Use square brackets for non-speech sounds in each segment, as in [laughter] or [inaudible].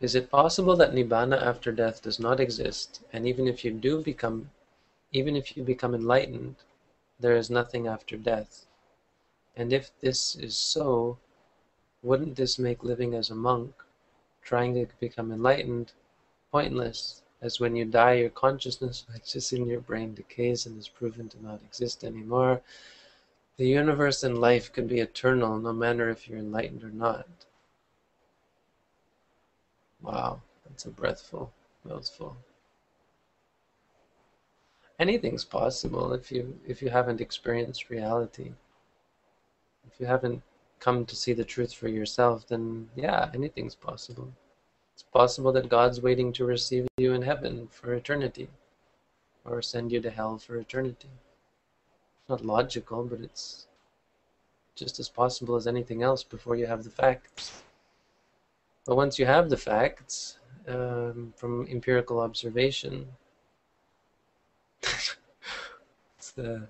Is it possible that nibbana after death does not exist, and even if you do become, even if you become enlightened, there is nothing after death? And if this is so, wouldn't this make living as a monk, trying to become enlightened, pointless, as when you die, your consciousness, which is in your brain, decays and is proven to not exist anymore? The universe and life could be eternal, no matter if you're enlightened or not. Wow, that's a breathful, mouthful. Anything's possible if you if you haven't experienced reality. If you haven't come to see the truth for yourself, then yeah, anything's possible. It's possible that God's waiting to receive you in heaven for eternity, or send you to hell for eternity. It's not logical, but it's just as possible as anything else before you have the facts. But once you have the facts um, from empirical observation, [laughs] the,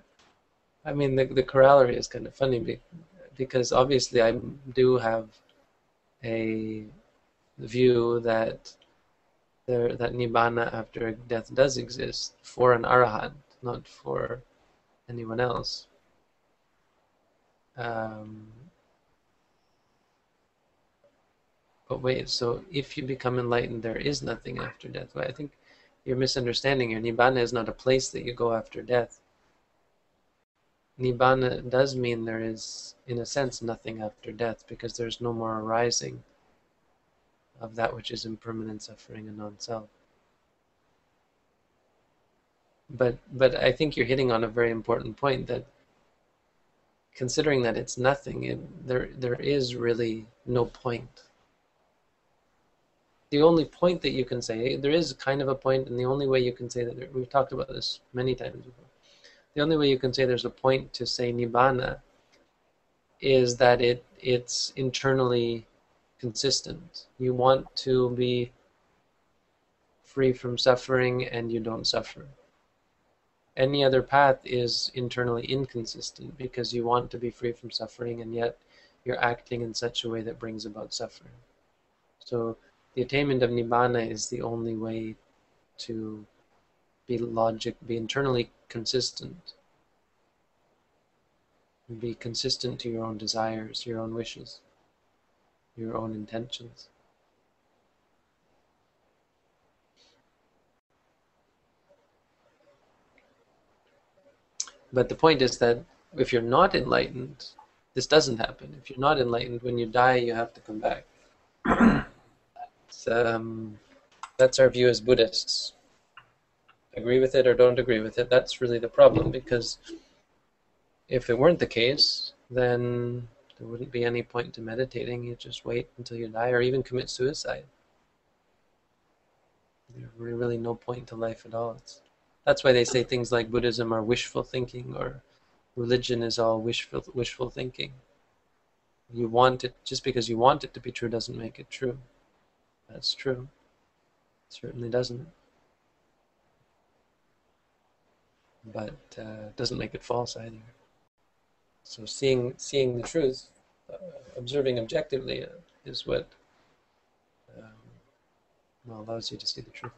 I mean, the, the corollary is kind of funny because obviously I do have a view that there that nibbana after death does exist for an arahant, not for anyone else. Um, But wait, so if you become enlightened, there is nothing after death. Well, I think you're misunderstanding here. Nibbana is not a place that you go after death. Nibbana does mean there is, in a sense, nothing after death because there's no more arising of that which is impermanent suffering and non-self. But but I think you're hitting on a very important point that considering that it's nothing, it, there there is really no point the only point that you can say, there is kind of a point, and the only way you can say that, we've talked about this many times before, the only way you can say there's a point to say Nibbana is that it it's internally consistent. You want to be free from suffering and you don't suffer. Any other path is internally inconsistent because you want to be free from suffering and yet you're acting in such a way that brings about suffering. So the attainment of nibbana is the only way to be logic, be internally consistent, be consistent to your own desires, your own wishes, your own intentions. But the point is that if you're not enlightened, this doesn't happen. If you're not enlightened, when you die, you have to come back. [clears throat] um, that's our view as Buddhists. Agree with it or don't agree with it, that's really the problem because if it weren't the case, then there wouldn't be any point to meditating. You just wait until you die or even commit suicide. There's really no point to life at all. It's, that's why they say things like Buddhism are wishful thinking or religion is all wishful wishful thinking. You want it just because you want it to be true doesn't make it true. That's true. It certainly doesn't. But uh, doesn't make it false either. So seeing seeing the truth, uh, observing objectively, uh, is what um, well, allows you to see the truth.